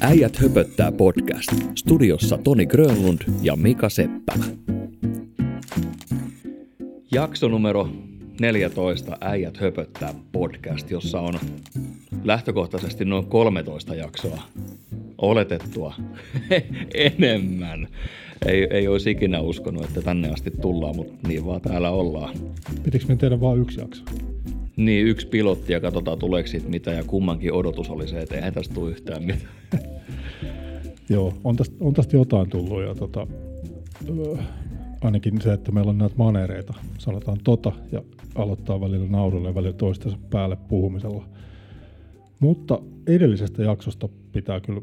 Äijät höpöttää podcast. Studiossa Toni Grönlund ja Mika Seppälä. Jakso numero 14 Äijät höpöttää podcast, jossa on lähtökohtaisesti noin 13 jaksoa oletettua enemmän. Ei, ei olisi ikinä uskonut, että tänne asti tullaan, mutta niin vaan täällä ollaan. Pitikö me tehdä vain yksi jakso? Niin, yksi pilotti ja katsotaan tuleeko siitä mitä ja kummankin odotus oli se, että eihän tästä tule yhtään mitään. Joo, on tästä, on tästä jotain tullut ja tota, öö, ainakin se, että meillä on näitä manereita. Sanotaan tota ja aloittaa välillä naurulla ja välillä toistensa päälle puhumisella. Mutta edellisestä jaksosta pitää kyllä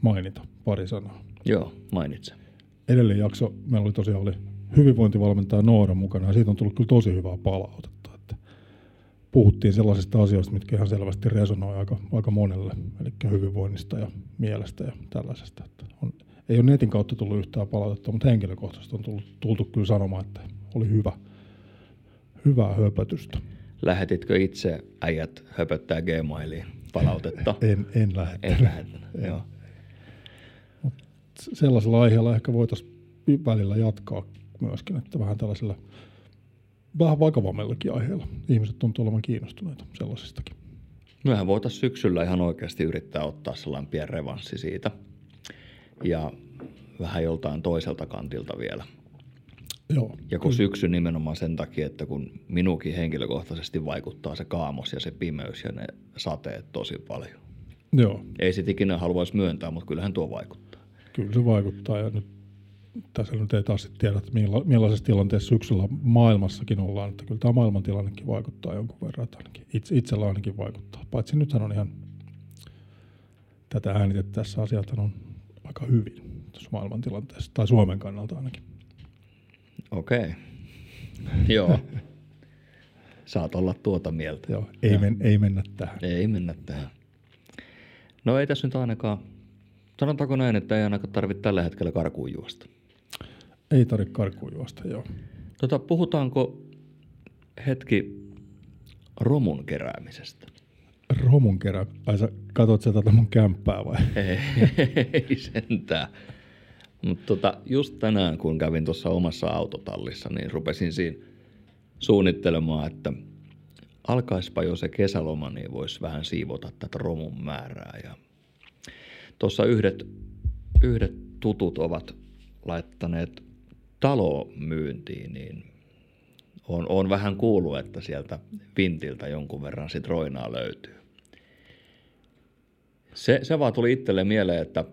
mainita pari sanaa. Joo, mainitse. Edellinen jakso meillä oli tosiaan oli hyvinvointivalmentaja Noora mukana ja siitä on tullut kyllä tosi hyvää palautetta. Puhuttiin sellaisista asioista, mitkä ihan selvästi resonoi aika, aika monelle, eli hyvinvoinnista ja mielestä ja tällaisesta. Että on, ei ole netin kautta tullut yhtään palautetta, mutta henkilökohtaisesti on tullut, tultu kyllä sanomaan, että oli hyvä, hyvää höpötystä. Lähetitkö itse äijät höpöttää Gmailiin palautetta? En, en lähettänyt. En lähettänyt, joo. Sellaisella aiheella ehkä voitaisiin välillä jatkaa myöskin, että vähän tällaisilla vähän vakavammillakin aiheilla. Ihmiset tuntuu olevan kiinnostuneita sellaisistakin. Myöhän voitaisiin syksyllä ihan oikeasti yrittää ottaa sellainen pieni revanssi siitä. Ja vähän joltain toiselta kantilta vielä. Joo. Ja kun syksy nimenomaan sen takia, että kun minukin henkilökohtaisesti vaikuttaa se kaamos ja se pimeys ja ne sateet tosi paljon. Joo, Ei sit ikinä haluaisi myöntää, mutta kyllähän tuo vaikuttaa. kyllä se vaikuttaa. Ja nyt tässä nyt ei taas tiedä, että milla- millaisessa tilanteessa syksyllä maailmassakin ollaan. Että kyllä tämä maailmantilannekin vaikuttaa jonkun verran. Että ainakin itse, itsellä ainakin vaikuttaa. Paitsi nythän on ihan tätä äänitettäessä asiat on aika hyvin tuossa maailmantilanteessa. Tai Suomen kannalta ainakin. Okei. Okay. Joo. Saat olla tuota mieltä. Joo, ei, men, ei mennä tähän. Ei mennä tähän. No ei tässä nyt ainakaan, sanotaanko näin, että ei ainakaan tarvitse tällä hetkellä karkuun juosta. Ei tarvitse karkuun juosta, joo. Tota, puhutaanko hetki romun keräämisestä? Romun kerran. Ai sä katot sä tätä mun kämppää vai? Ei, ei sentään. Mutta tota, just tänään, kun kävin tuossa omassa autotallissa, niin rupesin siinä suunnittelemaan, että alkaispa jo se kesäloma, niin voisi vähän siivota tätä romun määrää. Ja tuossa yhdet, yhdet tutut ovat laittaneet talo myyntiin, niin on, on vähän kuullut, että sieltä vintiltä jonkun verran sit roinaa löytyy. Se, se vaan tuli itselle mieleen, että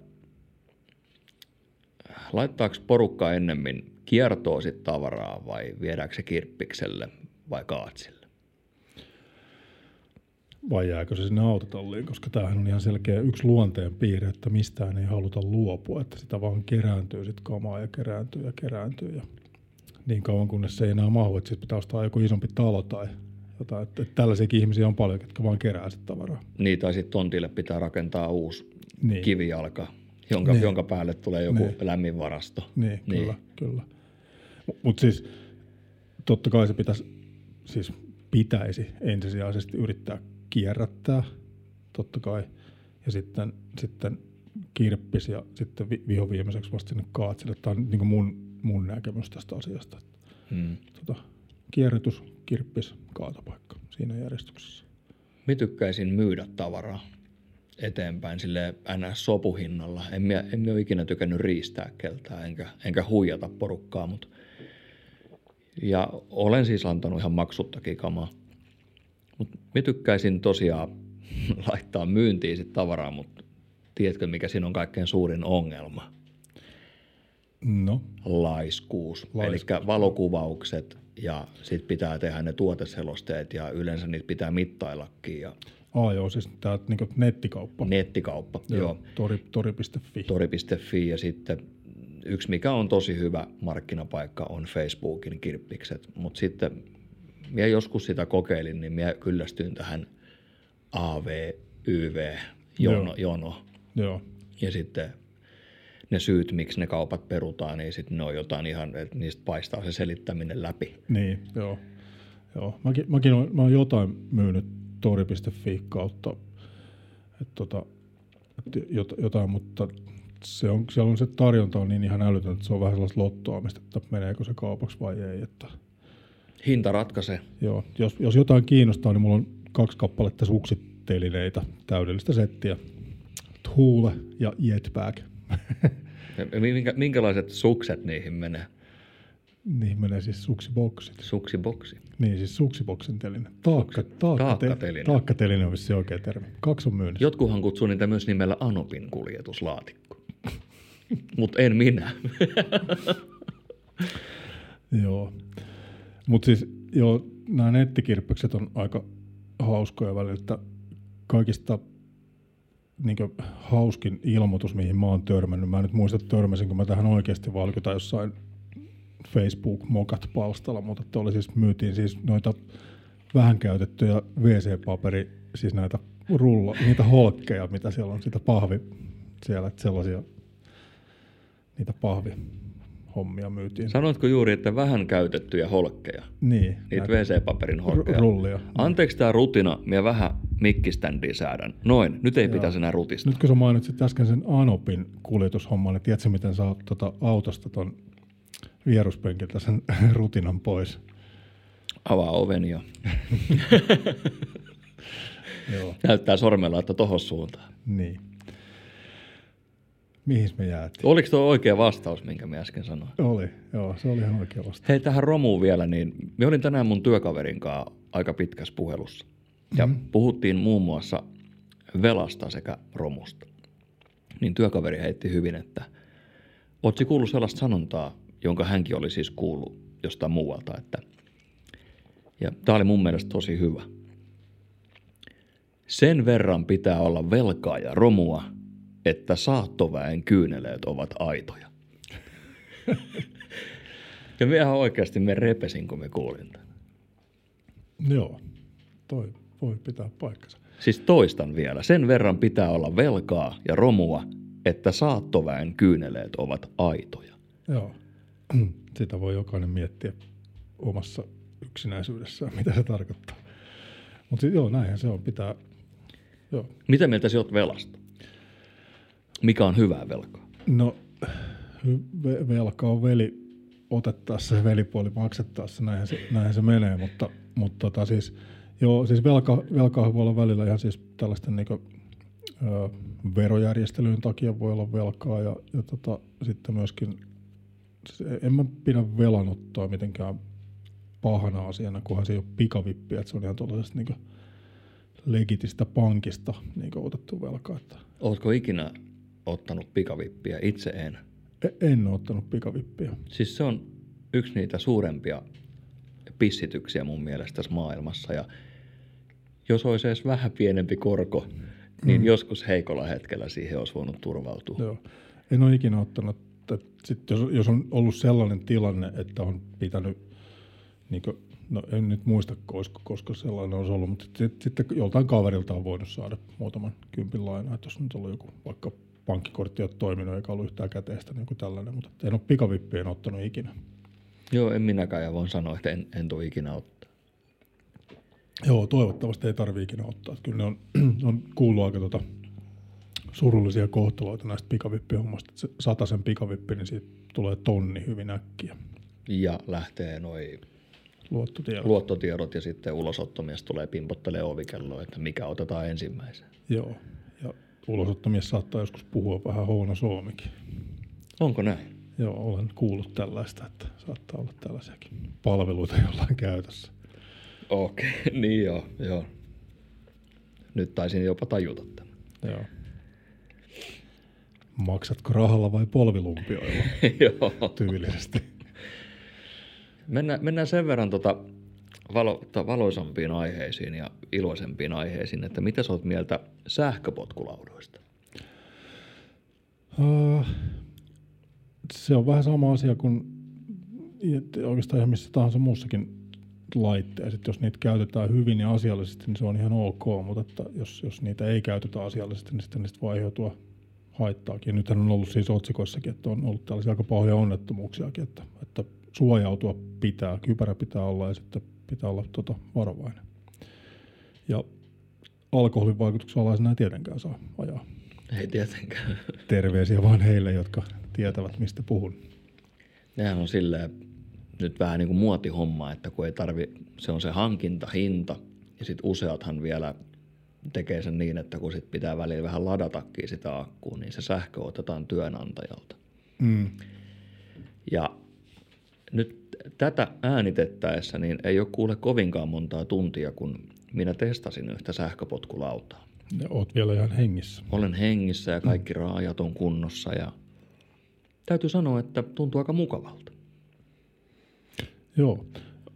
laittaako porukka ennemmin kiertoa sit tavaraa vai viedäänkö se kirppikselle vai kaatsille? Vai jääkö se sinne autotalliin, koska tämähän on ihan selkeä yksi luonteen piirre, että mistään ei haluta luopua, että sitä vaan kerääntyy sit kamaa ja kerääntyy ja kerääntyy ja niin kauan kunnes se ei enää mahu, että sitten pitää ostaa joku isompi talo tai jotain, että, että tällaisiakin ihmisiä on paljon, jotka vaan kerää sitä tavaraa. Niin, tai sitten tontille pitää rakentaa uusi Niin. niin. kivijalka, jonka, Niin. niin. jonka päälle tulee joku Niin. niin. lämmin varasto. Niin, kyllä, kyllä. Mutta siis totta kai se pitäisi, siis pitäisi ensisijaisesti yrittää kierrättää, totta kai, ja sitten, sitten kirppis ja sitten vi- vihoviimeiseksi vasta sinne kaatsille. Tämä on niin mun, mun näkemys tästä asiasta. Hmm. Tota, kierrätys, kirppis, kaatopaikka siinä järjestyksessä. Mä tykkäisin myydä tavaraa eteenpäin sille ns. sopuhinnalla. En mä, en mä ole ikinä tykännyt riistää keltään, enkä, enkä huijata porukkaa, mutta ja olen siis antanut ihan maksuttakin kamaa. Mutta mä tykkäisin tosiaan laittaa myyntiin sit tavaraa, mutta tiedätkö mikä siinä on kaikkein suurin ongelma? No, Laiskuus. Laiskuus. Eli valokuvaukset ja sitten pitää tehdä ne tuoteselosteet ja yleensä niitä pitää mittaillakin ja aa joo, siis tämä niin nettikauppa. nettikauppa. Joo. Joo. Tori, tori.fi. tori.fi ja sitten yksi mikä on tosi hyvä markkinapaikka on Facebookin kirppikset, mutta sitten minä joskus sitä kokeilin, niin minä kyllästyin tähän AV, YV, jono, Joo. jono. Joo, Ja sitten ne syyt, miksi ne kaupat perutaan, niin sitten ne on jotain ihan, että niistä paistaa se selittäminen läpi. Niin, joo. joo. Mäkin, mäkin olen, mä oon jotain myynyt tori.fi kautta. Et tota, että jot- jotain, mutta se on, siellä on se tarjonta on niin ihan älytön, että se on vähän sellaista lottoamista, että meneekö se kaupaksi vai ei. Että, Hinta ratkaisee. joo, jos, jos jotain kiinnostaa, niin mulla on kaksi kappaletta suksitelineitä, täydellistä settiä. Thule ja Jetpack. Minkä, minkälaiset sukset niihin menee? Niihin menee siis suksiboksit. Suksiboksi. Niin, siis suksiboksin teline. Taakka, taakka, taakkateline. Te, taakkateline on vissi oikea termi. Kaksi on myynnissä. Jotkuhan kutsuu niitä myös nimellä Anopin kuljetuslaatikko. Mutta en minä. Joo. Mutta siis joo, nämä nettikirppekset on aika hauskoja välillä, että kaikista niin hauskin ilmoitus, mihin mä oon törmännyt. Mä en nyt muista, törmäsinkö mä tähän oikeasti vai jossain Facebook-mokat-palstalla, mutta että oli siis, myytiin siis noita vähän käytettyjä WC-paperi, siis näitä rulla, niitä holkkeja, mitä siellä on, sitä pahvi siellä, että sellaisia, niitä pahvihommia myytiin. Sanoitko juuri, että vähän käytettyjä holkkeja? Niin, Niitä WC-paperin holkkeja. ru- rullia. Anteeksi tämä rutina, minä vähän mikkiständiä säädän. Noin, nyt ei pitäisi enää rutista. Nyt kun sä mainitsit äsken sen Anopin kuljetushomman, niin tiedätkö miten sä oot tota autosta ton vieruspenkiltä sen rutinan pois? Avaa oven ja Joo. näyttää sormella, että tohon suuntaan. Niin. Mihin me jäätiin? Oliko tuo oikea vastaus, minkä mä äsken sanoin? Oli, joo, se oli ihan oikea vastaus. Hei, tähän romuun vielä, niin me olin tänään mun työkaverin kanssa aika pitkässä puhelussa. Ja mm-hmm. puhuttiin muun muassa velasta sekä romusta. Niin työkaveri heitti hyvin, että ootko kuullut sellaista sanontaa, jonka hänkin oli siis kuullut jostain muualta, että ja tämä oli mun mielestä tosi hyvä. Sen verran pitää olla velkaa ja romua, että saattoväen kyyneleet ovat aitoja. ja me ihan oikeasti me repesin, kun me kuulin tämän. Joo, toi voi pitää paikkansa. Siis toistan vielä. Sen verran pitää olla velkaa ja romua, että saattoväen kyyneleet ovat aitoja. Joo, sitä voi jokainen miettiä omassa yksinäisyydessään, mitä se tarkoittaa. Mutta joo, näinhän se on, pitää, joo. Mitä mieltä sinä olet velasta? Mikä on hyvää velkaa? No, ve- velka on veli otettaessa ja velipuoli maksettaessa, näinhän se, näinhän se menee, mutta, mutta tota siis, joo, siis velka, velkaa voi olla välillä ihan siis tällaisten niin ö, verojärjestelyyn takia voi olla velkaa ja, ja tota, sitten myöskin, siis en mä pidä velanottoa mitenkään pahana asiana, kunhan se ei ole pikavippiä, että se on ihan tuollaisesta niin legitistä pankista niin otettu velka, että Oletko ikinä ottanut pikavippiä? Itse en. e- en ole ottanut pikavippiä. Siis se on yksi niitä suurempia pissityksiä mun mielestä tässä maailmassa. Ja jos olisi edes vähän pienempi korko, niin mm. joskus heikolla hetkellä siihen olisi voinut turvautua. Joo. En ole ikinä ottanut, että sit jos, jos on ollut sellainen tilanne, että on pitänyt, niin kuin, no en nyt muista, koska, koska sellainen olisi ollut, mutta sit, sitten joltain kaverilta on voinut saada muutaman kympin lainaa, jos nyt on ollut joku vaikka pankkikortti ole toiminut eikä ollut yhtään käteistä, niin joku tällainen, mutta en ole pikavippiä en ottanut ikinä. Joo, en minäkään ja voin sanoa, että en, en tule ikinä ottaa. Joo, toivottavasti ei tarvitse ikinä ottaa. Kyllä ne on, on kuullut aika tota, surullisia kohtaloita näistä pikavippihommasta. Se sen pikavippi, niin siitä tulee tonni hyvin äkkiä. Ja lähtee noi Luottotiedot. luottotiedot ja sitten ulosottomies tulee pimpottelee ovikelloa, että mikä otetaan ensimmäisenä. Joo. Ja ulosottomies saattaa joskus puhua vähän huono suomikin. Onko näin? Joo, olen kuullut tällaista, että saattaa olla tällaisiakin palveluita jollain käytössä. Okei, okay. niin joo, joo. Nyt taisin jopa tajuta tämän. Joo. Maksatko rahalla vai polvilumpioilla? joo. Tyylisesti. Mennään, mennään sen verran tota valo, valoisampiin aiheisiin ja iloisempiin aiheisiin, että mitä sä oot mieltä sähköpotkulaudoista? Uh, se on vähän sama asia kuin oikeastaan ihan missä tahansa muussakin laitteessa. Jos niitä käytetään hyvin ja asiallisesti, niin se on ihan ok, mutta että jos, jos niitä ei käytetä asiallisesti, niin sitten niistä voi aiheutua haittaakin. Nythän on ollut siis otsikoissakin, että on ollut tällaisia aika pahoja onnettomuuksiakin, että, että suojautua pitää, kypärä pitää olla ja sitten pitää olla tota, varovainen. Ja alkoholin vaikutuksen alaisena ei tietenkään saa ajaa. Ei tietenkään. Terveisiä vaan heille, jotka tietävät, mistä puhun. Nehän on silleen nyt vähän niin kuin muotihomma, että kun ei tarvi, se on se hankintahinta ja sitten useathan vielä tekee sen niin, että kun sit pitää välillä vähän ladatakin sitä akkua, niin se sähkö otetaan työnantajalta. Mm. Ja nyt tätä äänitettäessä niin ei ole kuule kovinkaan montaa tuntia, kun minä testasin yhtä sähköpotkulautaa. Ja oot vielä ihan hengissä. Olen hengissä ja kaikki raajat on kunnossa ja täytyy sanoa, että tuntuu aika mukavalta. Joo.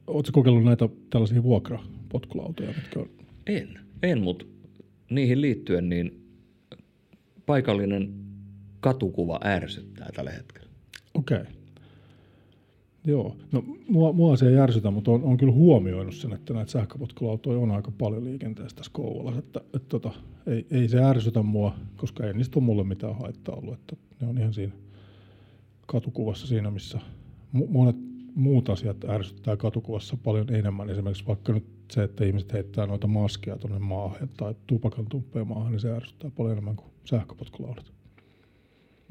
Oletko kokeillut näitä tällaisia vuokrapotkulautoja, mitkä on... En, en, mutta niihin liittyen niin paikallinen katukuva ärsyttää tällä hetkellä. Okei. Okay. Joo. No, mua, mua se ei järsytä, mutta on, on kyllä huomioinut sen, että näitä sähköpotkulautoja on aika paljon liikenteessä tässä Kouvolassa. Että, että, tota, ei, ei, se ärsytä mua, koska ei niistä ole mulle mitään haittaa ollut. Että ne on ihan siinä katukuvassa siinä, missä monet muut asiat ärsyttää katukuvassa paljon enemmän. Esimerkiksi vaikka nyt se, että ihmiset heittää noita maskeja tuonne maahan tai tupakan tumppeja maahan, niin se ärsyttää paljon enemmän kuin sähköpotkulaudat.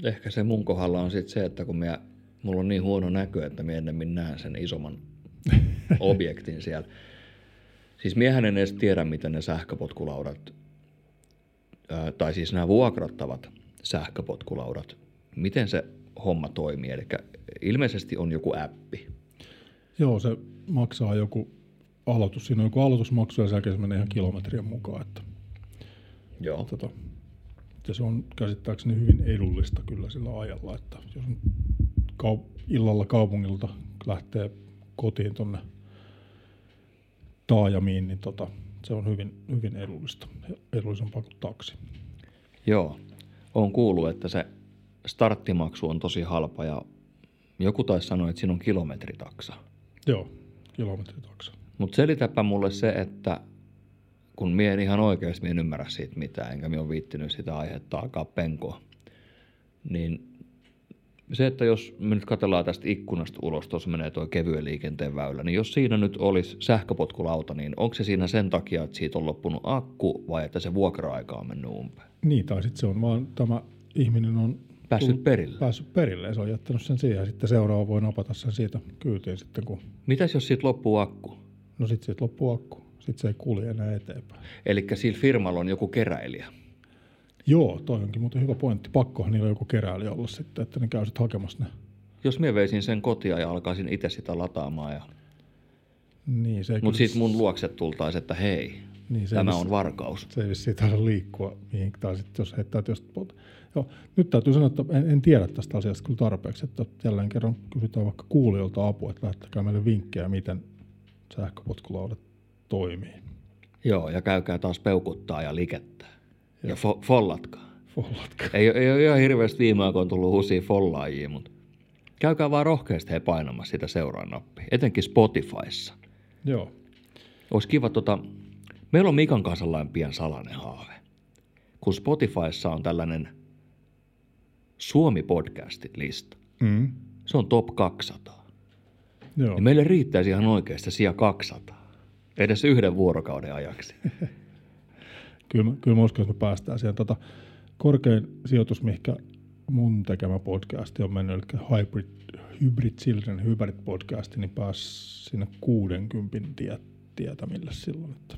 Ehkä se mun kohdalla on sitten se, että kun minä, mulla on niin huono näkö, että minä ennemmin näen sen isomman objektin siellä. Siis miehän en edes tiedä, miten ne sähköpotkulaudat, ää, tai siis nämä vuokrattavat sähköpotkulaudat, miten se homma toimii. Eli ilmeisesti on joku appi. Joo, se maksaa joku aloitus. Siinä on joku aloitusmaksu ja sen jälkeen se menee ihan kilometrien mukaan. Että, Joo. tota, ja se on käsittääkseni hyvin edullista kyllä sillä ajalla, että jos on kau- illalla kaupungilta lähtee kotiin tuonne taajamiin, niin tota, se on hyvin, hyvin edullista, edullisempaa kuin taksi. Joo. On kuullut, että se starttimaksu on tosi halpa ja joku taisi sanoa, että siinä on kilometritaksa. Joo, kilometritaksa. Mutta selitäpä mulle se, että kun mie en ihan oikeasti en ymmärrä siitä mitään, enkä minä ole viittinyt sitä aihetta alkaa penkoa, niin se, että jos me nyt katsellaan tästä ikkunasta ulos, tuossa menee tuo kevyen liikenteen väylä, niin jos siinä nyt olisi sähköpotkulauta, niin onko se siinä sen takia, että siitä on loppunut akku vai että se vuokra-aika on mennyt umpeen? Niin, tai sitten se on vaan tämä ihminen on Päässyt tullut- perille. Päässyt perille ja se on jättänyt sen siihen. Sitten seuraava voi napata sen siitä kyytiin sitten, kun Mitäs jos siitä loppuu akku? no sitten siitä loppuu akku. Sitten se ei kulje enää eteenpäin. Eli sillä firmalla on joku keräilijä. Joo, toi onkin muuten hyvä pointti. Pakkohan niillä joku keräilijä olla sitten, että ne käy sitten hakemassa ne. Jos minä veisin sen kotia ja alkaisin itse sitä lataamaan, ja... Niin, se mutta sitten mun luokse tultaisi, että hei, niin, se tämä on varkaus. se ei vissiin taida liikkua mihin, tai sitten jos heittää josta pot... Joo, nyt täytyy sanoa, että en, en tiedä tästä asiasta kyllä tarpeeksi, että jälleen kerran kysytään vaikka kuulijoilta apua, että lähettäkää meille vinkkejä, miten sähköpotkulaudat toimii. Joo, ja käykää taas peukuttaa ja likettää. Ja fo- follatkaa. Follatkaa. Ei, ei ole ihan hirveästi viime aikoina tullut uusia follaajia, mutta käykää vaan rohkeasti he painamassa sitä seuraa nappia, etenkin Spotifyssa. Joo, Olisi kiva tota, meillä on Mikan kanssa pian salainen haave. Kun Spotifyssa on tällainen Suomi-podcastit lista, mm. se on top 200. Joo. Niin meille riittäisi ihan oikeasti sija 200. Edes yhden vuorokauden ajaksi. Kyllä, kyllä mä uskon, että me päästään siihen. Tota, korkein sijoitus, mihinkä mun tekemä podcasti on mennyt, eli Hybrid, Hybrid Children Hybrid podcast, niin pääsi sinne 60 tie, tietämille silloin. Että.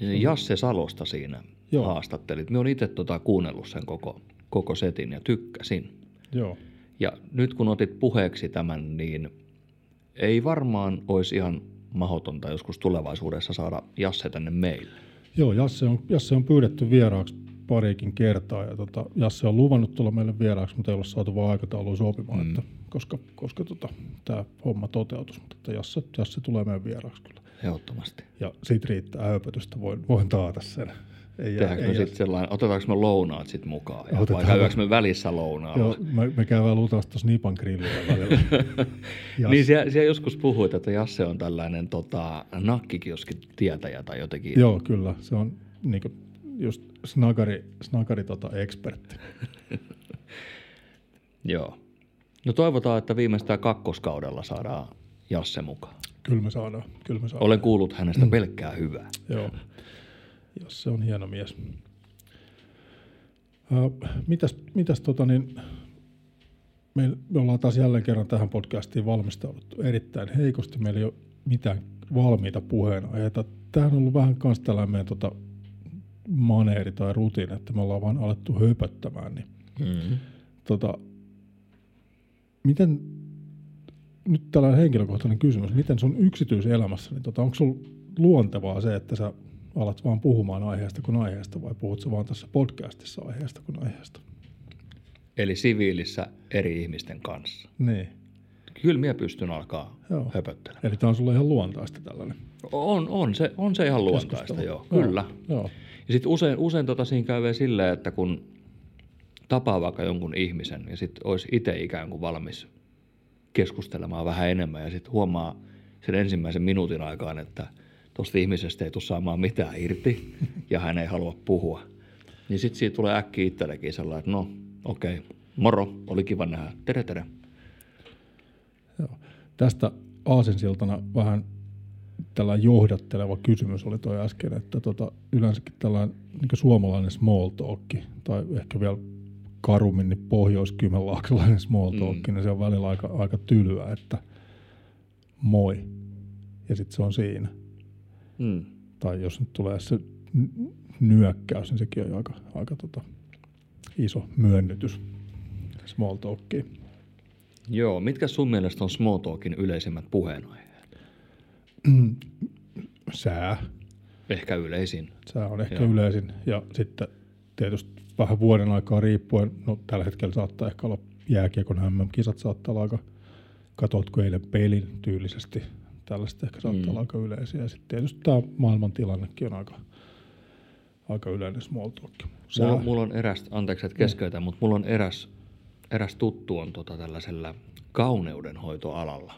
Jasse Salosta siinä. Joo. haastattelit. Me on itse tota kuunnellut sen koko, koko setin ja tykkäsin. Joo. Ja nyt kun otit puheeksi tämän, niin ei varmaan olisi ihan mahdotonta joskus tulevaisuudessa saada Jasse tänne meille. Joo, Jasse on, Jasse on pyydetty vieraaksi parikin kertaa ja tota, Jasse on luvannut tulla meille vieraaksi, mutta ei ole saatu vaan aikataulua sopimaan, mm. että koska, koska tota, tämä homma toteutus, mutta että Jasse, Jasse tulee meidän vieraaksi kyllä. Ehdottomasti. Ja siitä riittää höpötystä, voin, voin taata sen. Ei, Tehdäänkö ei me sitten sellainen, otetaanko me lounaat sitten mukaan? Ja vai Otetaan. käydäänkö me välissä lounaalla? Joo, me, me käydään luultavasti tuossa Nipan grillillä välillä. Niin siellä, siellä joskus puhuit, että Jasse on tällainen tota, nakkikioskin tietäjä tai jotenkin. Joo, kyllä. Se on niin just snagari, snagari tota, ekspertti. Joo. No toivotaan, että viimeistään kakkoskaudella saadaan Jasse mukaan. Kyllä me saadaan. Kyllä me saadaan. Olen kuullut hänestä pelkkää hyvää. Joo. Jos se on hieno mies. Ö, mitäs, mitäs tota niin, me, me ollaan taas jälleen kerran tähän podcastiin valmistauduttu erittäin heikosti. Meillä ei ole mitään valmiita puheenaiheita. Tämähän on ollut vähän kans tällainen meidän tota, maneeri tai rutiini, että me ollaan vaan alettu höpöttämään. Niin, Mm. tota, miten, nyt tällainen henkilökohtainen kysymys, miten sun yksityiselämässä, niin tota, onko sulla luontevaa se, että sä alat vaan puhumaan aiheesta kuin aiheesta vai puhut sä vaan tässä podcastissa aiheesta kuin aiheesta? Eli siviilissä eri ihmisten kanssa. Niin. Kyllä minä pystyn alkaa Joo. höpöttelemään. Eli tämä on sulle ihan luontaista tällainen. On, on, se, on se ihan luontaista, joo. Kyllä. Joo. Ja sitten usein, usein tota siinä käy vielä silleen, että kun tapaa vaikka jonkun ihmisen ja sitten olisi itse ikään kuin valmis keskustelemaan vähän enemmän ja sitten huomaa sen ensimmäisen minuutin aikaan, että tuosta ihmisestä ei tule saamaan mitään irti ja hän ei halua puhua. Niin sitten siitä tulee äkkiä itsellekin sellainen, että no okei, okay, moro, oli kiva nähdä, tere tere. Joo. Tästä aasinsiltana vähän tällainen johdatteleva kysymys oli tuo äsken, että tota, yleensäkin tällainen niin suomalainen small talk, tai ehkä vielä karummin niin pohjoiskymenlaaksalainen small talk, mm. niin se on välillä aika, aika tylyä, että moi, ja sitten se on siinä. Hmm. Tai jos nyt tulee se nyökkäys, niin sekin on aika, aika tota, iso myönnytys small talkiin. Joo, mitkä sun mielestä on small talkin yleisimmät puheenaiheet? Sää, Ehkä yleisin. Sää on ehkä. Joo. yleisin. Ja sitten tietysti vähän vuoden aikaa riippuen, no tällä hetkellä saattaa ehkä olla jääkiekon MM-kisat saattaa olla aika, katotko eilen pelin tyylisesti, tällaista ehkä saattaa Mm. mm. olla aika yleisiä. Ja sitten tietysti tämä maailman tilannekin on aika, aika yleinen small talk. Sää, Mulla, mulla on eräs, anteeksi että keskeytän, mutta mulla on eräs, eräs tuttu on tota tällaisella kauneudenhoitoalalla.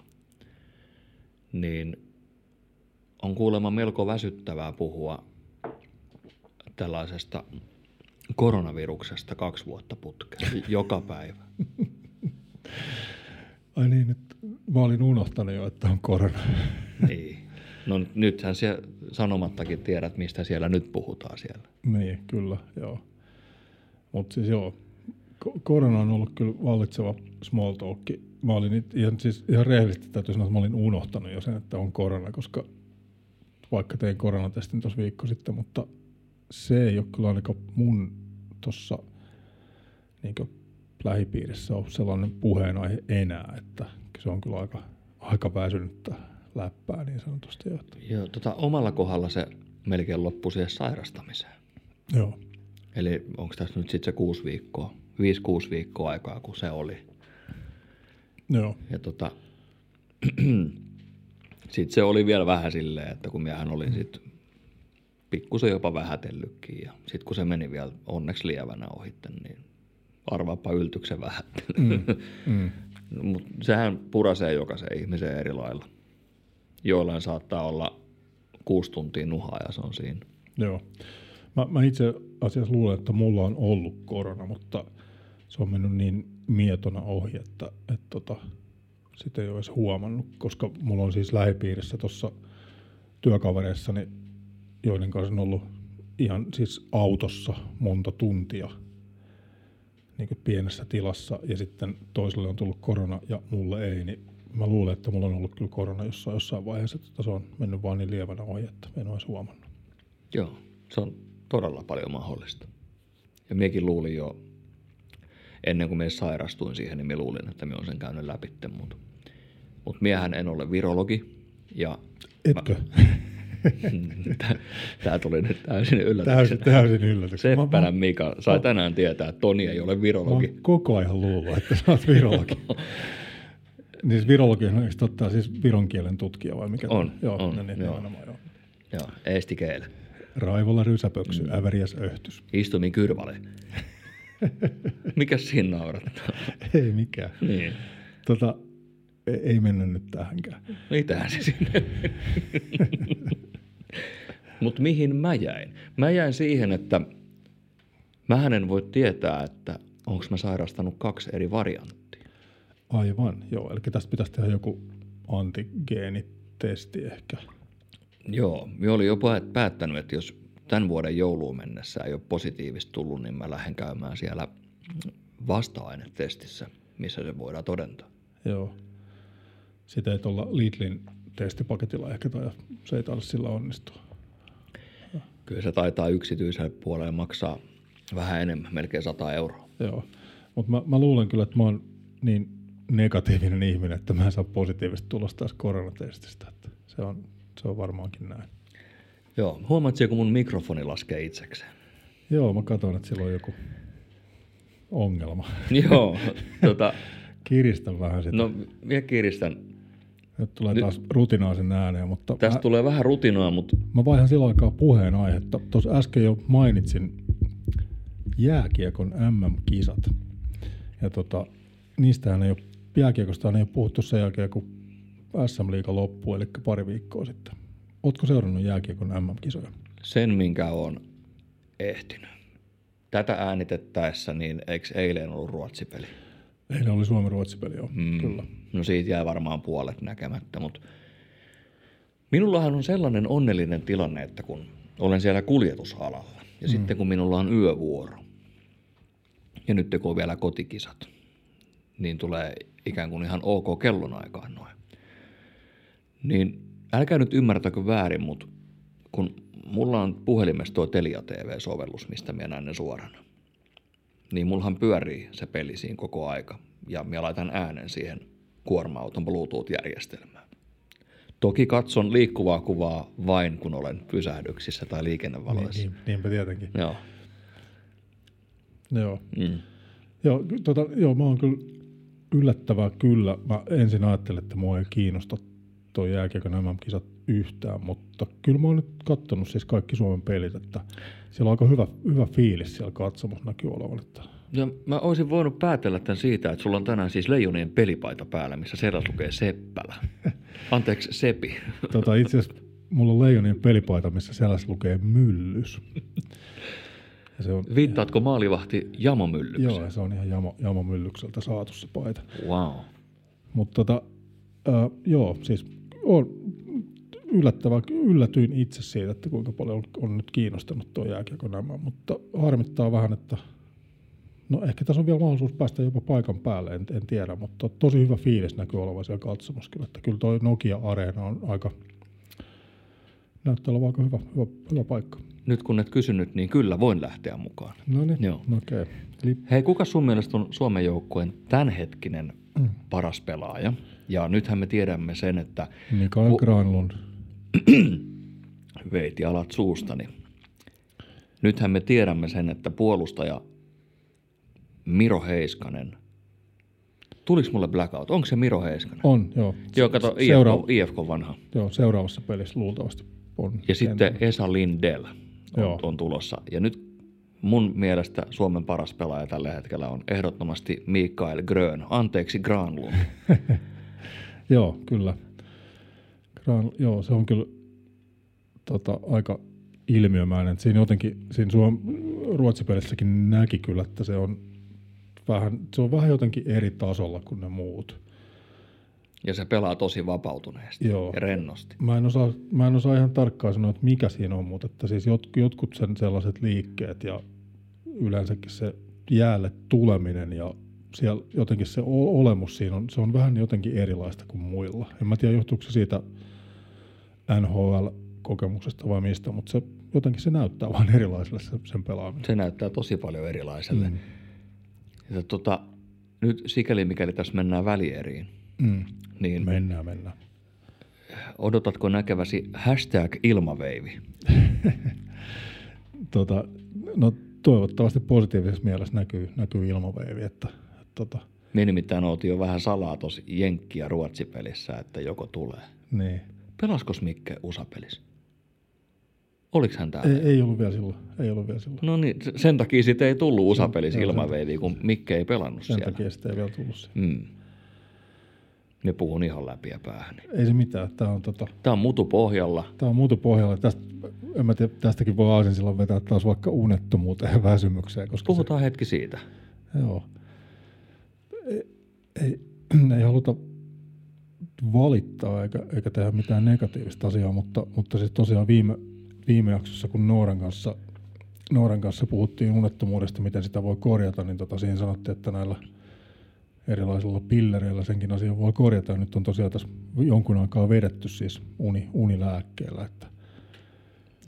Niin on kuulemma melko väsyttävää puhua tällaisesta koronaviruksesta kaksi vuotta putkeen, joka päivä. Ai niin, nyt mä olin unohtanut jo, että on korona. Niin. No nythän siellä sanomattakin tiedät, mistä siellä nyt puhutaan siellä. niin, kyllä, joo. Mutta siis joo, ko- korona on ollut kyllä vallitseva small talk. Mä olin it- ihan, siis ihan rehellisesti täytyy sanoa, että mä olin unohtanut jo sen, että on korona, koska vaikka tein koronatestin tuossa viikko sitten, mutta se ei ole kyllä ainakaan mun tuossa niin lähipiirissä ole sellainen puheenaihe enää, että se on kyllä aika, aika väsynyttä läppää niin sanotusti. Että, Joo, tota, omalla kohdalla se melkein loppui siihen sairastamiseen. joo, Eli onko tässä nyt sitten se kuusi viikkoa, viisi kuusi viikkoa aikaa, kun se oli. joo, Ja tota, sitten se oli vielä vähän silleen, että kun miehän olin sitten pikkusen jopa vähätellytkin. Ja sitten kun se meni vielä onneksi lievänä ohitte, niin arvaapa yltyksen vähättely. mm, mm, Mutta sehän purasee jokaisen ihmisen eri lailla. Joillain saattaa olla kuusi tuntia nuhaa ja se on siinä. joo. Mä, mä itse asiassa luulen, että mulla on ollut korona, mutta se on mennyt niin mietona ohi, että, että tota, sitä ei ole edes huomannut, koska mulla on siis lähipiirissä tuossa työkavereissani, joiden kanssa on ollut ihan siis autossa monta tuntia niin kuin pienessä tilassa ja sitten toiselle on tullut korona ja mulle ei, niin mä luulen, että mulla on ollut kyllä korona jossain, jossain vaiheessa, että se on mennyt vaan niin lievänä ohi, että en edes huomannut. Joo, se on todella paljon mahdollista. Ja miekin luulin jo, ennen kuin me sairastuin siihen, niin me luulin, että me on sen käynyt läpi, mutta mut miehän en ole virologi. Ja Etkö? tämä tuli nyt täysin yllätyksenä. Täysin, täysin yllätyksen. Mä, Seppänä mä, Mika sai tänään tietää, että Toni ei ole mä virologi. oon koko ajan luullut, että sä oot virologi. niin siis virologi on totta, siis viron kielen tutkija vai mikä? On, Joo, on, no niin, joo. nimenomaan, joo. Joo, eesti keele. Raivolla rysäpöksy, mm. äväriäs öhtys. Istumin kyrvale. Mikäs siinä naurattaa? Ei mikään. niin. Tota, ei, ei mennä nyt tähänkään. Mitähän se sinne Mutta mihin mä jäin? Mä jäin siihen, että mähän en voi tietää, että onko mä sairastanut kaksi eri varianttia. Aivan, joo. Eli tästä pitäisi tehdä joku antigeenitesti ehkä. Joo, mä olin jo päät- päättänyt, että jos tämän vuoden jouluun mennessä ei ole positiivista tullut, niin mä lähden käymään siellä vasta-ainetestissä, missä se voidaan todentaa. Joo. Sitä ei tuolla Lidlin testipaketilla ehkä, tai se ei taida sillä onnistua. Kyllä se taitaa yksityiselle puolelle maksaa vähän enemmän, melkein 100 euroa. Joo. Mutta mä, mä, luulen kyllä, että mä oon niin negatiivinen ihminen, että mä en saa positiivista tulosta tässä koronatestistä. Että se, on, se on varmaankin näin. Joo, huomaatko, kun mun mikrofoni laskee itsekseen? Joo, mä katson, että sillä on joku ongelma. Joo, tota, Kiristän vähän sitä. no vielä kiristän. Nyt tulee taas rutinaisen ääneen, mutta Tästä mä, tulee vähän rutinoa, mutta mä vaihan sillä aikaa puheenaihetta. Tuossa äsken jo mainitsin jääkiekon MM-kisat. Ja tota, niistähän ei ole, jääkiekosta ei ole puhuttu sen jälkeen, kun SM-liiga loppui, eli pari viikkoa sitten. Ootko seurannut jääkiekon MM-kisoja? sen, minkä on ehtinyt. Tätä äänitettäessä, niin eikö eilen ollut Ruotsi-peli? Eilen oli Suomi-Ruotsi-peli, joo. Mm. Kyllä. No siitä jää varmaan puolet näkemättä, mutta minullahan on sellainen onnellinen tilanne, että kun olen siellä kuljetusalalla ja mm. sitten kun minulla on yövuoro ja nyt kun on vielä kotikisat, niin tulee ikään kuin ihan ok kellonaikaan noin. Niin älkää nyt ymmärtäkö väärin, mutta kun mulla on puhelimessa tuo Telia TV-sovellus, mistä minä näen ne suorana, niin mullahan pyörii se peli siinä koko aika ja minä laitan äänen siihen kuorma-auton Bluetooth-järjestelmään. Toki katson liikkuvaa kuvaa vain, kun olen pysähdyksissä tai liikennevaloissa. Niin, niin, niinpä tietenkin. Joo. Joo. Mm. Joo, tota, joo, mä oon kyllä yllättävää kyllä. Mä ensin ajattelin, että mua ei kiinnosta tuo jääkiekon MM-kisat yhtään, mutta kyllä mä oon nyt kattonut siis kaikki Suomen pelit, että siellä on aika hyvä, hyvä fiilis siellä katsomus näkyy olevan. Että Ja mä olisin voinut päätellä tämän siitä, että sulla on tänään siis leijonien pelipaita päällä, missä selässä lukee Seppälä. Anteeksi, Sepi. tota, itse asiassa mulla on leijonien pelipaita, missä selässä lukee myllys. Ja se on, Viittaatko maalivahti Jamo Myllykseen? joo, se on ihan jamo, jamo myllykseltä saatu se paita. Wow. Mutta tota, äh, joo, siis on yllättävää, yllätyin itse siitä, että kuinka paljon on, nyt kiinnostanut tuo jääkiekko nämä, mutta harmittaa vähän, että no ehkä tässä on vielä mahdollisuus päästä jopa paikan päälle, en, en tiedä, mutta tosi hyvä fiilis näkyy olevan siellä katsomassa kyllä, että kyllä tuo Nokia-areena on aika, näyttää olevan aika hyvä, hyvä, hyvä paikka. Nyt kun et kysynyt, niin kyllä voin lähteä mukaan. No niin, Joo. okei. Okay. Eli Hei, kuka sun mielestä on Suomen joukkueen tämänhetkinen mm. paras pelaaja? Ja nythän me tiedämme sen, että Mikael Granlund. veiti alat suustani. Nythän me tiedämme sen, että puolustaja Miro Heiskanen, tuliko mulle blackout? Onko se Miro Heiskanen? On, joo. Joo, kato, IFK, Seura- IFK vanha. Joo, seuraavassa pelissä luultavasti on. Ja sitten Esa Lindell on, Joo. on tulossa. Ja nyt mun mielestä Suomen paras pelaaja tällä hetkellä on ehdottomasti Mikael Grön. Anteeksi, Granlund. Joo, kyllä. Gran, joo, se on kyllä tota, aika ilmiömäinen. Siinä jotenkin, siinä Suom, Ruotsipelissäkin näki kyllä, että se on vähän, se on vähän jotenkin eri tasolla kuin ne muut. Ja se pelaa tosi vapautuneesti Joo. ja rennosti. Mä en, osaa, mä en osaa ihan tarkkaan sanoa, että mikä siinä on, mutta että siis jot, jotkut sen sellaiset liikkeet ja yleensäkin se jäälle tuleminen ja siellä jotenkin se olemus siinä on, se on vähän jotenkin erilaista kuin muilla. En mä tiedä, johtuuko se siitä NHL-kokemuksesta vai mistä, mutta se, jotenkin se näyttää vaan erilaiselle se, sen pelaaminen. Se näyttää tosi paljon erilaiselle. Mm. Ja tota, nyt sikäli mikäli tässä mennään välieriin, Mm. niin Mennään, mennään. odotatko näkeväsi hashtag ilmaveivi? Tota, no toivottavasti positiivisessa mielessä näkyy, näkyy ilmaveivi, että, että tota, Me nimittäin oltiin jo vähän salaa tuossa Jenkki- ja Ruotsi-pelissä, että joko tulee. niin. Pelaskos Mikke USA-pelissä? Oliko hän täällä? Ei, ei ollut vielä silloin. Ei ollut vielä silloin. No niin, sen takia siitä ei tullut USA-pelissä sen ilmaveiviä, kun Mikke ei pelannut Sen siellä. takia sitä ei vielä tullut siihen. Mm. Ne puhun ihan läpi ja päähän. Ei se mitään. Tämä on, tota, Tämä on mutu pohjalla. tää on muutu pohjalla. Tästä, en mä tiedä, tästäkin voi aasin silloin vetää taas vaikka unettomuuteen ja väsymykseen. Koska Puhutaan hetki siitä. Se, joo. Ei, ei, ei haluta valittaa eikä, eikä tehdä mitään negatiivista asiaa, mutta, mutta siis tosiaan viime, viime jaksossa, kun Nooran kanssa, Nooran kanssa puhuttiin unettomuudesta, miten sitä voi korjata, niin tota, siihen sanottiin, että näillä erilaisilla pillereillä senkin asian voi korjata. Ja nyt on tosiaan tässä jonkun aikaa vedetty siis uni, unilääkkeellä, että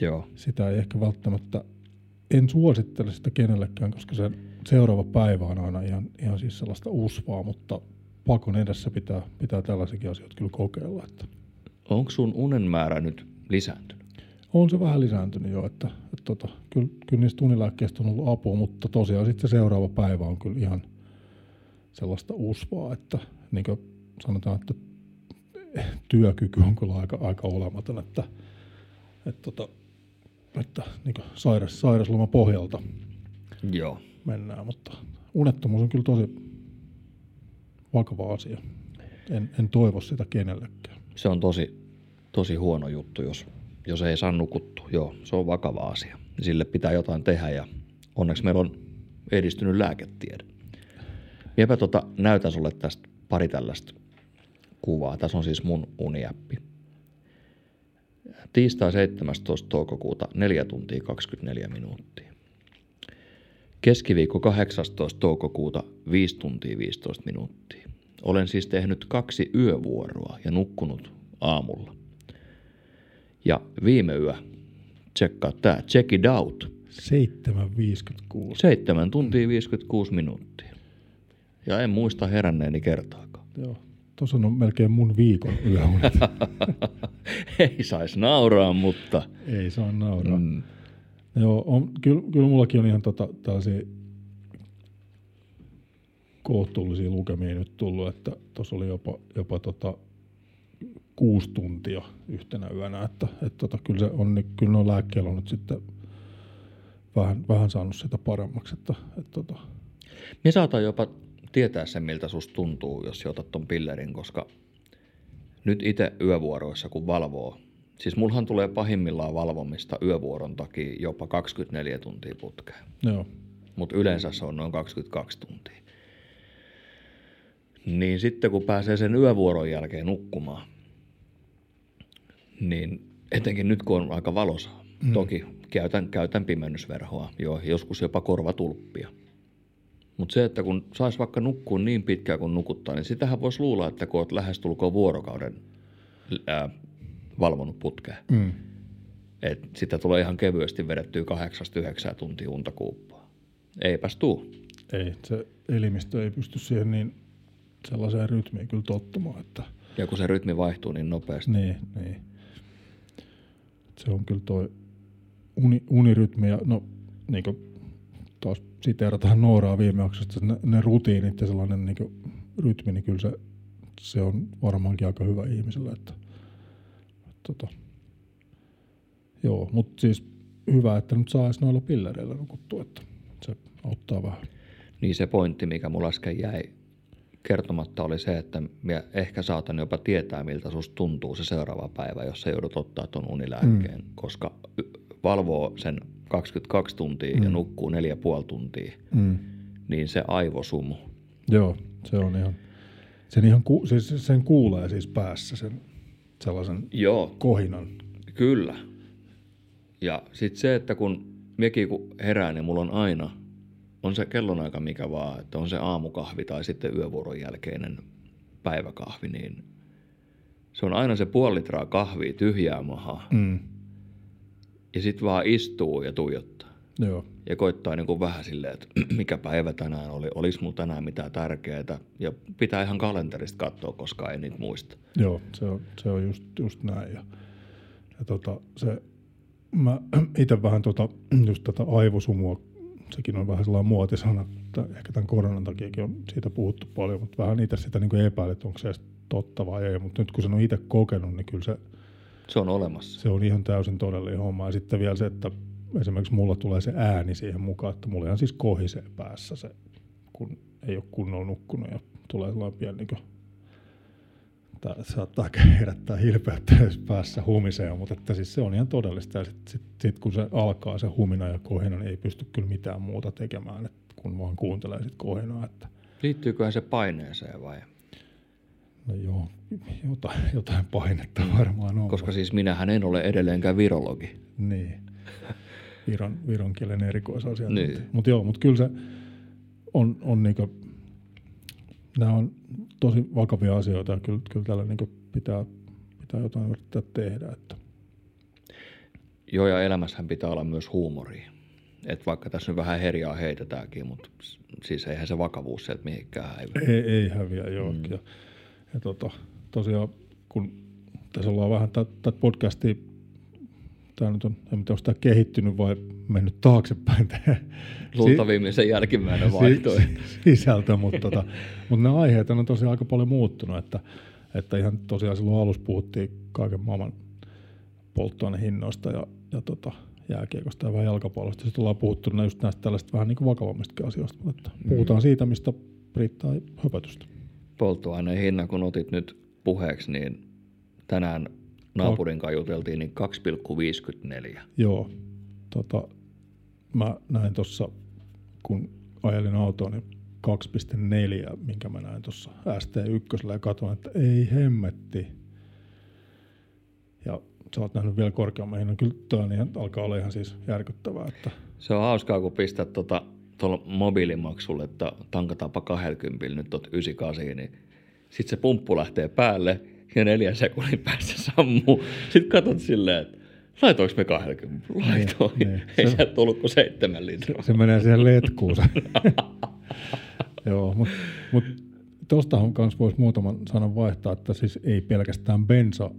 Joo. sitä ei ehkä välttämättä, en suosittele sitä kenellekään, koska se seuraava päivä on aina ihan, ihan siis sellaista usvaa, mutta pakon edessä pitää, pitää tällaisiakin asioita kyllä kokeilla. Että Onko sun unen määrä nyt lisääntynyt? On se vähän lisääntynyt jo, että, että tota, kyllä, kyllä niistä unilääkkeistä on ollut apua, mutta tosiaan sitten se seuraava päivä on kyllä ihan sellaista usvaa, että niin kuin sanotaan, että työkyky on kyllä aika, aika olematon, että, että, tota, että niin kuin sairas, sairasloma pohjalta Joo. mennään, mutta unettomuus on kyllä tosi vakava asia. En, en toivo sitä kenellekään. Se on tosi, tosi huono juttu, jos, jos ei saa nukuttua. Joo, se on vakava asia. Sille pitää jotain tehdä ja onneksi meillä on edistynyt lääketiede. Miepä tota, näytän sulle tästä pari tällaista kuvaa. Tässä on siis mun uniäppi. Tiistai 17. toukokuuta 4 tuntia 24 minuuttia. Keskiviikko 18. toukokuuta 5 tuntia 15 minuuttia. Olen siis tehnyt kaksi yövuoroa ja nukkunut aamulla. Ja viime yö, tsekkaa tää, check it out, 7.56. 7 tuntia 56 minuuttia. Ja en muista heränneeni kertaakaan. Joo. Tuossa on melkein mun viikon yöunet. Ei saisi nauraa, mutta Ei saa nauraa. Mm. mm, Joo, on, kyllä, kyllä mullakin on ihan tota, tällaisia kohtuullisia lukemia nyt tullut, että tuossa oli jopa, jopa tota, kuusi tuntia yhtenä yönä, että, että tota, kyllä, se on, kyllä nuo lääkkeellä on nyt sitten vähän, vähän saanut sitä paremmaksi, että, että tota, me saatan jopa tietää sen, miltä susta tuntuu, jos otat ton pillerin, koska nyt itse yövuoroissa, kun valvoo, siis mulhan tulee pahimmillaan valvomista yövuoron takia jopa 24 tuntia putkeen. joo, mutta yleensä se on noin 22 tuntia. Niin sitten kun pääsee sen yövuoron jälkeen nukkumaan, niin etenkin nyt kun on aika valosaa, mm. toki käytän, käytän pimennysverhoa, joo, joskus jopa korvatulppia. Mutta se, että kun sais vaikka nukkua niin pitkään kuin nukuttaa, niin sitähän voisi luulla, että kun olet lähestulkoon vuorokauden ää, valvonut putkeen, mm. että sitä tulee ihan kevyesti vedettyä 8-9 tuntia unta kuuppaa. Eipäs tuu. ei, se elimistö ei pysty siihen niin sellaiseen rytmiin kyllä tottumaan, että Ja kun se rytmi vaihtuu niin nopeasti. Niin, niin. Se on kyllä toi uni, unirytmi ja no niin kuin taas siteerataan Nooraa viime jaksosta, ne, ne rutiinit ja sellainen niin kuin, rytmi, niin kyllä se, se on varmaankin aika hyvä ihmiselle. Että, että, tota, joo, mutta siis hyvä, että nyt saa edes noilla pillereillä nukuttua, että se auttaa vähän. Niin se pointti, mikä mulla äsken jäi kertomatta, oli se, että minä ehkä saatan jopa tietää, miltä susta tuntuu se seuraava päivä, jos sä joudut ottaa ton unilääkkeen, mm. koska valvoo sen 22 tuntia mm. ja nukkuu 4,5 tuntia, Mm. niin se aivosumu. Joo, se on ihan, sen, ihan ku, siis sen kuulee siis päässä sen sellaisen Joo, kohinan. Kyllä. Ja sitten se, että kun mekin kun herään, niin mulla on aina, on se kellonaika mikä vaan, että on se aamukahvi tai sitten yövuoron jälkeinen päiväkahvi, niin se on aina se puoli litraa kahvia tyhjää mahaa. Mm. Ja sitten vaan istuu ja tuijottaa. Joo, Ja koittaa niin kuin vähän silleen, että mikä päivä tänään oli, olis mulla tänään mitään tärkeää. Ja pitää ihan kalenterista katsoa, koska ei niitä muista. joo se, on, se on just, just näin. Ja, ja tota, se, mä itse vähän tota, just tätä aivosumua, sekin on vähän sellainen muotisana, että ehkä tämän koronan takiakin on siitä puhuttu paljon, mutta vähän itse sitä niin epäilet, että onko se edes totta vai ei, mutta nyt kun sen on itse kokenut, niin kyllä se, Se on olemassa. se on ihan täysin todellinen homma. Ja sitten vielä se, että esimerkiksi mulla tulee se ääni siihen mukaan, että mulla ihan siis kohisee päässä se, kun ei ole kunnolla nukkunut ja tulee sellainen pieni niin tää saattaa herättää hilpeyttä, jos päässä humisee, mutta että siis se on ihan todellista. Ja sitten sit, sit, kun se alkaa se humina ja kohina, niin ei pysty kyllä mitään muuta tekemään, että kun vaan kuuntelee sit kohinaa. Että, Liittyyköhän se paineeseen vai? No joo, jotain, jotain painetta varmaan on. Koska siis minähän en ole edelleenkään virologi. Niin. Viron, viron kielen erikoisasiantuntija. Niin. Mutta joo, mutta kyllä se on, on niinku, nämä on tosi vakavia asioita ja kyllä, kyllä tällä niinku pitää, pitää jotain yrittää tehdä. Että. Joo, ja elämässähän pitää olla myös huumoria. Et vaikka tässä nyt vähän herjaa heitetäänkin, mutta siis eihän se vakavuus sieltä mihinkään häivy. Ei, ei häviä, joo. Mm. Ja, ja tota, tosiaan, kun tässä ollaan vähän tätä podcastia, tämä nyt on, en tiedä, onko tämä kehittynyt vai mennyt taaksepäin Luultavimmin se jälkimmäinen vaihtoehto. sisältö, mutta, tota, mutta nämä aiheet on tosiaan aika paljon muuttunut, että, että ihan tosiaan silloin alussa puhuttiin kaiken maailman polttoainehinnoista ja, ja tota, jääkiekosta ja vähän jalkapallosta. Sitten ollaan puhuttu just näistä tällaista vähän niin kuin vakavammistakin asioista, mutta että puhutaan siitä, mistä riittää höpötystä. Polttoaineen hinnan, kun otit nyt puheeksi, niin tänään naapurin kanssa juteltiin, niin 2,54. Joo, tota, mä näin tuossa, kun ajelin autoa, niin 2,4, minkä mä näin tuossa ST1 ja katsoin, että ei hemmetti. Ja sä oot nähnyt vielä korkeamman hinnan. Kyllä toi on ihan, alkaa olla ihan siis järkyttävää. Että, Se on hauskaa, kun pistät tuota, tuolla mobiilimaksulle, että tankataanpa 20 nyt tot 98, niin sitten se pumppu lähtee päälle ja neljän sekunnin päästä sammuu. Sitten katsot silleen, että laitoinko me 20? Laitoin. Niin, Niin. Ei Se- sieltä tullutko seitsemän litraa. se menee siihen letkuun. Joo, mutta mut tuostahan kanssa voisi muutaman sanan vaihtaa, että siis ei pelkästään bensa,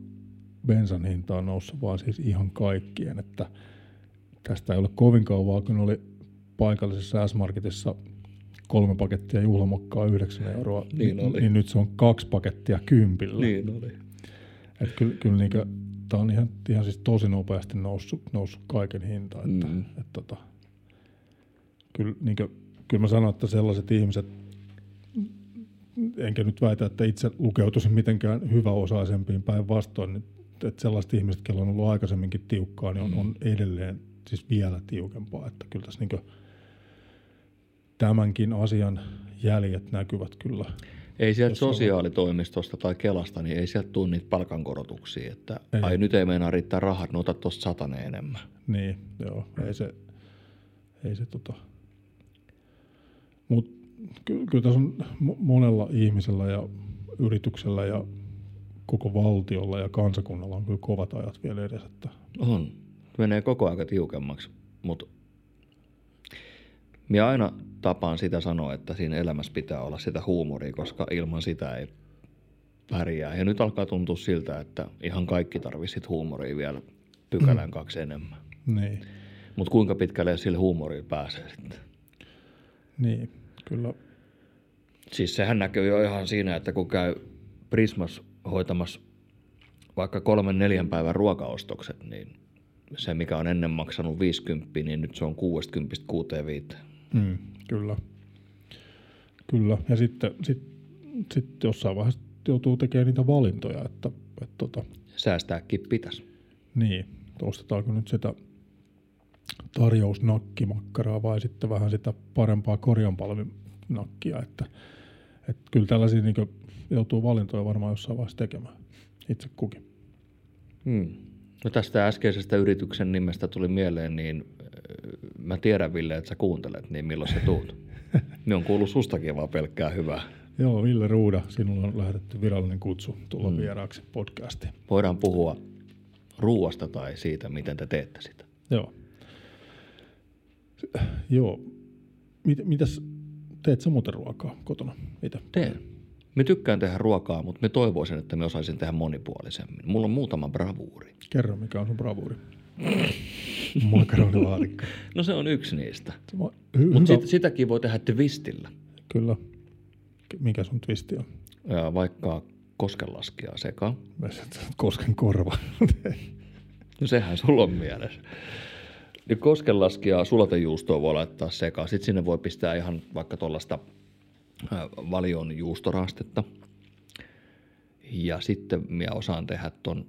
bensan hinta on noussut, vaan siis ihan kaikkien. Että tästä ei ole kovin kauan, kun oli paikallisessa S-Marketissa kolme pakettia juhlamokkaa 9 euroa, Niin oli. niin nyt se on kaksi pakettia kympillä. Niin oli. Et kyllä, kyllä niin tämä on ihan, ihan siis tosi nopeasti noussut, noussut kaiken hinta. Että, Mm. et, tota, kyllä, niin kuin, kyllä mä sanon, että sellaiset ihmiset, enkä nyt väitä, että itse lukeutuisin mitenkään hyväosaisempiin päinvastoin, niin että sellaiset ihmiset, joilla on ollut aikaisemminkin tiukkaa, niin on, on edelleen siis vielä tiukempaa. Että kyllä tässä niin kuin, tämänkin asian jäljet näkyvät kyllä. Ei sieltä sosiaalitoimistosta tai Kelasta, niin ei sieltä tule niitä palkankorotuksia, että Ei. ai nyt ei meinaa riittää rahat, no ota tuosta satanen enemmän. Niin, joo, ei se, ei se tota. Mut ky- kyllä tässä on mo- monella ihmisellä ja yrityksellä ja koko valtiolla ja kansakunnalla on kyllä kovat ajat vielä edes, että On. Menee koko aika tiukemmaksi, mutta minä aina tapaan sitä sanoa, että siinä elämässä pitää olla sitä huumoria, koska ilman sitä ei pärjää. Ja nyt alkaa tuntua siltä, että ihan kaikki tarvitsit huumoria vielä pykälän kaksi enemmän. niin, Mutta kuinka pitkälle sille huumorille pääsee sitten? niin kyllä, Siis sehän näkyy jo ihan siinä, että kun käy Prismas hoitamassa vaikka kolmen neljän päivän ruokaostokset, niin se mikä on ennen maksanut 50, niin nyt se on 60 65. mm, kyllä, kyllä. Ja sitten sit, sit jossain vaiheessa joutuu tekemään niitä valintoja, että, että tota, Säästääkin pitäisi. Niin, ostetaanko nyt sitä tarjousnakkimakkaraa vai sitten vähän sitä parempaa korjanpalvinakkia, että, että kyllä tällaisia niin joutuu valintoja varmaan jossain vaiheessa tekemään itse kukin. Hmm. No tästä äskeisestä yrityksen nimestä tuli mieleen, niin mä tiedän Ville, että sä kuuntelet, niin milloin sä tuut? Me on kuullut sustakin vaan pelkkää hyvää. Joo, Ville Ruuda, sinulla on lähetetty virallinen kutsu tulla mm. vieraaksi podcastiin. Voidaan puhua ruuasta tai siitä, miten te teette sitä. Joo. Joo. Mit, mitäs, teet sä muuten ruokaa kotona itse? Teen. Me tykkään tehdä ruokaa, mutta me toivoisin, että me osaisin tehdä monipuolisemmin. Mulla on muutama bravuuri. Kerro, mikä on sun bravuuri. Makaronilaatikko. No se on yksi niistä. Hy- Mutta sit, sitäkin voi tehdä twistillä. Kyllä. Mikä sun twisti on? Ja vaikka koskenlaskijaa sekaan. Kosken korva. No sehän sulla on mielessä. Niin koskenlaskijaa sulatejuustoa voi laittaa sekaan. Sitten sinne voi pistää ihan vaikka tuollaista valion juustorastetta. Ja sitten minä osaan tehdä ton...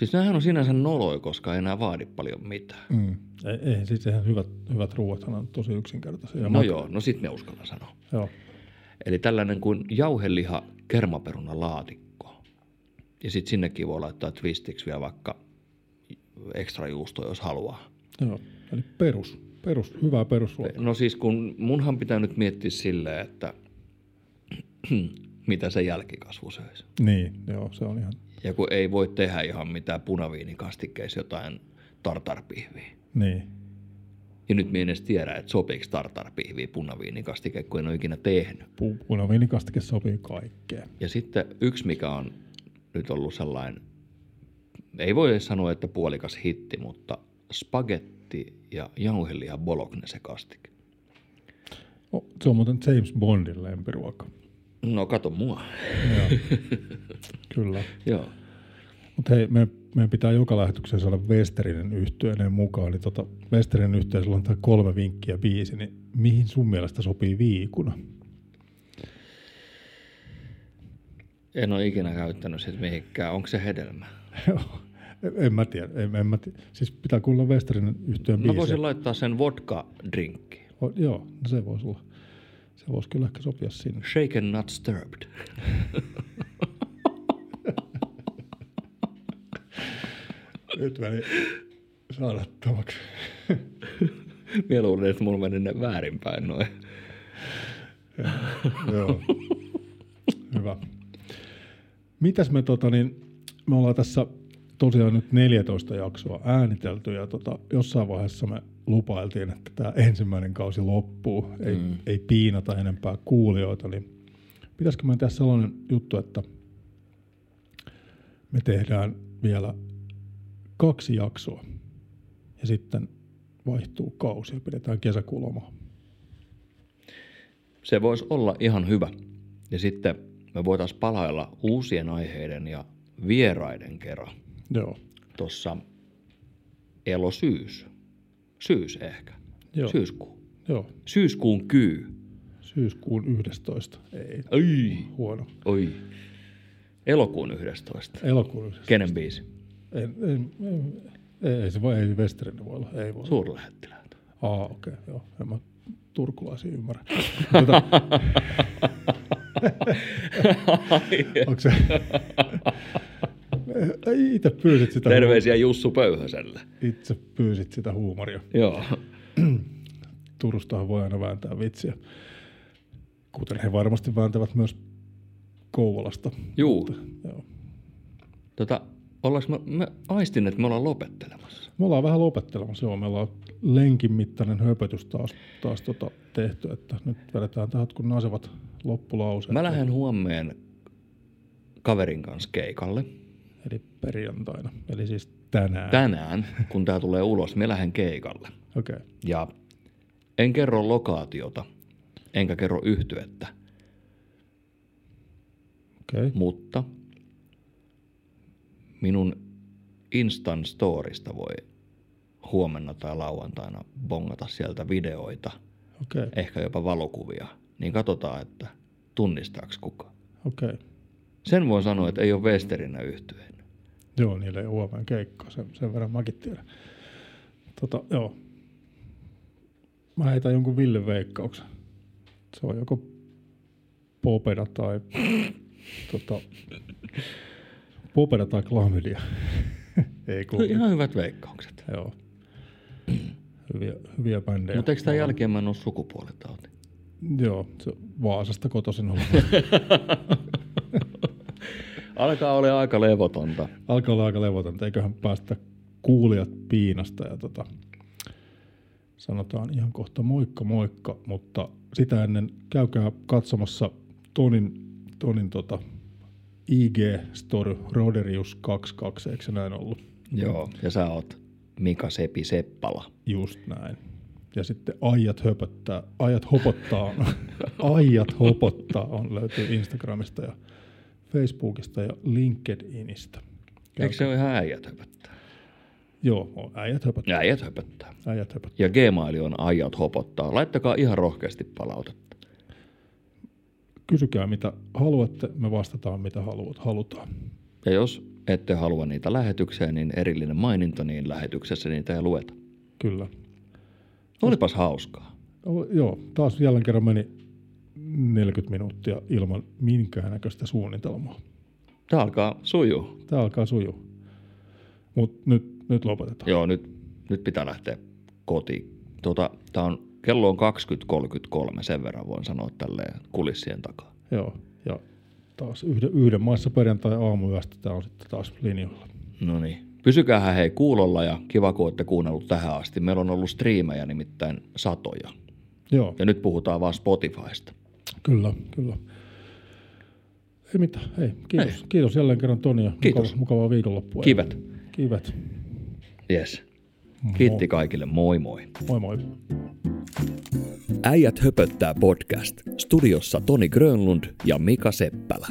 Siis nämähän on sinänsä noloi, koska ei enää vaadi paljon mitään. mm. Ei, ei siis ihan hyvät, hyvät ruuathan on tosi yksinkertaisia. No mak- joo, no sit me uskallan sanoa. joo. Eli tällainen kuin jauheliha kermaperunan laatikko. Ja sitten sinnekin voi laittaa twistiksi vielä vaikka ekstra juustoa, jos haluaa. Joo. Eli perus, perus hyvää perusruokaa. No siis kun munhan pitää nyt miettiä silleen, että mitä se jälkikasvu söisi. Niin, joo, se on ihan, Ja kun ei voi tehdä ihan mitään punaviinikastikkeissa jotain tartarpihviä. niin. Ja nyt minä en edes tiedä, että sopiiko tartarpihviä punaviinikastike, kun en ole ikinä tehnyt. Pu- Punaviinikastike sopii kaikkeen. Ja sitten yksi, mikä on nyt ollut sellainen, ei voi sanoa, että puolikas hitti, mutta spagetti ja jauheliha bolognese kastike. Oh, se on muuten James Bondin lempiruoka. No kato mua. Kyllä. Joo. Mutta hei, me, meidän pitää joka lähetykseen saada Westerinen yhtyeen mukaan. Niin tota, Westerinen yhtyeessä on tää kolme vinkkiä biisi, niin mihin sun mielestä sopii viikuna? En ole ikinä käyttänyt sitä mihinkään. Onko se hedelmä? Joo. En- mä tiedä. En, en mä tiedä. Siis pitää kuulla Westerinen yhtyeen Mä biisiä. voisin laittaa sen vodka-drinkkiin. O, joo, no se voisi olla. Se voisi kyllä ehkä sopia sinne. Shaken not stirred. Nyt meni saadattavaksi. Mä luulin, että mulla meni ne väärinpäin noin. Joo. Hyvä. Mitäs me tota niin, me ollaan tässä tosiaan nyt 14 jaksoa äänitelty ja tota, jossain vaiheessa me lupailtiin, että tämä ensimmäinen kausi loppuu, ei, mm. ei piinata enempää kuulijoita, niin pitäisikö me tehdä sellainen juttu, että me tehdään vielä kaksi jaksoa ja sitten vaihtuu kausi ja pidetään kesäkulomaa. Se voisi olla ihan hyvä. Ja sitten me voitaisiin palailla uusien aiheiden ja vieraiden kerran Joo. tuossa elosyys. Syys ehkä. Joo. Syyskuu. Joo. Syyskuun kyy. Syyskuun 11. Ei, Ai. huono. Oi. Elokuun 11. Elokuun 11. Kenen biisi? Ei, ei, ei, ei, se voi, ei Westerinen voi olla. Ei voi. Suurlähettiläät. Aa, okei, okay, joo. En mä turkulaisia ymmärrä. Tota, onko se... Itse pyysit sitä, Terveisiä Jussu Pöyhöselle. itse pyysit sitä huumoria. Joo. Turustahan voi aina vääntää vitsiä. Kuten he varmasti vääntävät myös Kouvolasta. Juu. Joo. Tota, ollaanko me, me aistin, että me ollaan lopettelemassa. Me ollaan vähän lopettelemassa, joo. Meillä on lenkin mittainen höpötys taas, taas tota tehty, että nyt vedetään tähän, kun nasevat loppulauseet. Mä lähden huomeen kaverin kanssa keikalle. Eli perjantaina, eli siis tänään. Tänään, kun tää tulee ulos, mä lähden keikalle. Okei, okay. Ja en kerro lokaatiota, enkä kerro yhtyettä, okei. Okay. mutta minun Instan Storista voi huomenna tai lauantaina bongata sieltä videoita, okay. ehkä jopa valokuvia, niin katsotaan, että tunnistaako okei. Okay. Sen voin sanoa, että ei ole Westerinä yhtyeen. Joo, niille ei ole huomenna keikkaa, sen, sen verran mäkin tiedän. Tota, joo. Mä heitän jonkun Ville veikkauksen. Se on joko Popeda tai tota, Tai Klamydia. ei kun, Ihan hyvät veikkaukset. joo. Hyviä, hyviä bändejä. Mutta eikö tämän jälkeen mä en ole sukupuolitauti? Joo, se Vaasasta kotoisin ollut. Alkaa olla aika levotonta. Alkaa olla aika levotonta, eiköhän päästä kuulijat piinasta ja tota, sanotaan ihan kohta moikka moikka, mutta sitä ennen käykää katsomassa Tonin, Tonin tota IG-story Roderius 22, eikö se näin ollut? Joo. Ja sä oot Mika Sepi Seppala. Just näin. Ja sitten Aijat höpöttää, Aijat hopottaa, Aijat hopottaa on, löytyy Instagramista ja Facebookista ja LinkedInistä. Eikö se ole ihan äijät höpöttää? Joo, on äijät höpöttää. Äijät höpöttää. Äijät höpöttää. Ja Gmail on äijät hopottaa. Laittakaa ihan rohkeasti palautetta. Kysykää mitä haluatte, me vastataan mitä haluat, halutaan. Ja jos ette halua niitä lähetyksiä, niin erillinen maininta, niin lähetyksessä niitä ei lueta. Kyllä. Olipas hauskaa. O, joo, taas jälleen kerran meni 40 minuuttia ilman minkäännäköistä suunnitelmaa. Tämä alkaa sujuu. Tämä alkaa sujua. Mutta nyt, nyt lopetetaan. Joo, nyt, nyt pitää lähteä kotiin. Tota, tää on, kello on 20.33, sen verran voin sanoa tälleen kulissien takaa. Joo, ja taas yhden, yhden maissa perjantai aamuyöstä tämä on sitten taas linjoilla. No niin. Pysykäähän hei kuulolla ja kiva, kun olette kuunnellut tähän asti. Meillä on ollut striimejä nimittäin satoja. Joo, Ja nyt puhutaan vaan Spotifysta. kyllä, kyllä. Ei mitään, hei, kiitos. Kiitos jälleen kerran Toni ja Kiitos. Mukava, mukavaa viikonloppua. Kivet. Kivet. Yes. Kiitti kaikille. Moi moi. Moi moi. Äijät höpöttää podcast. Studiossa Toni Grönlund ja Mika Seppälä.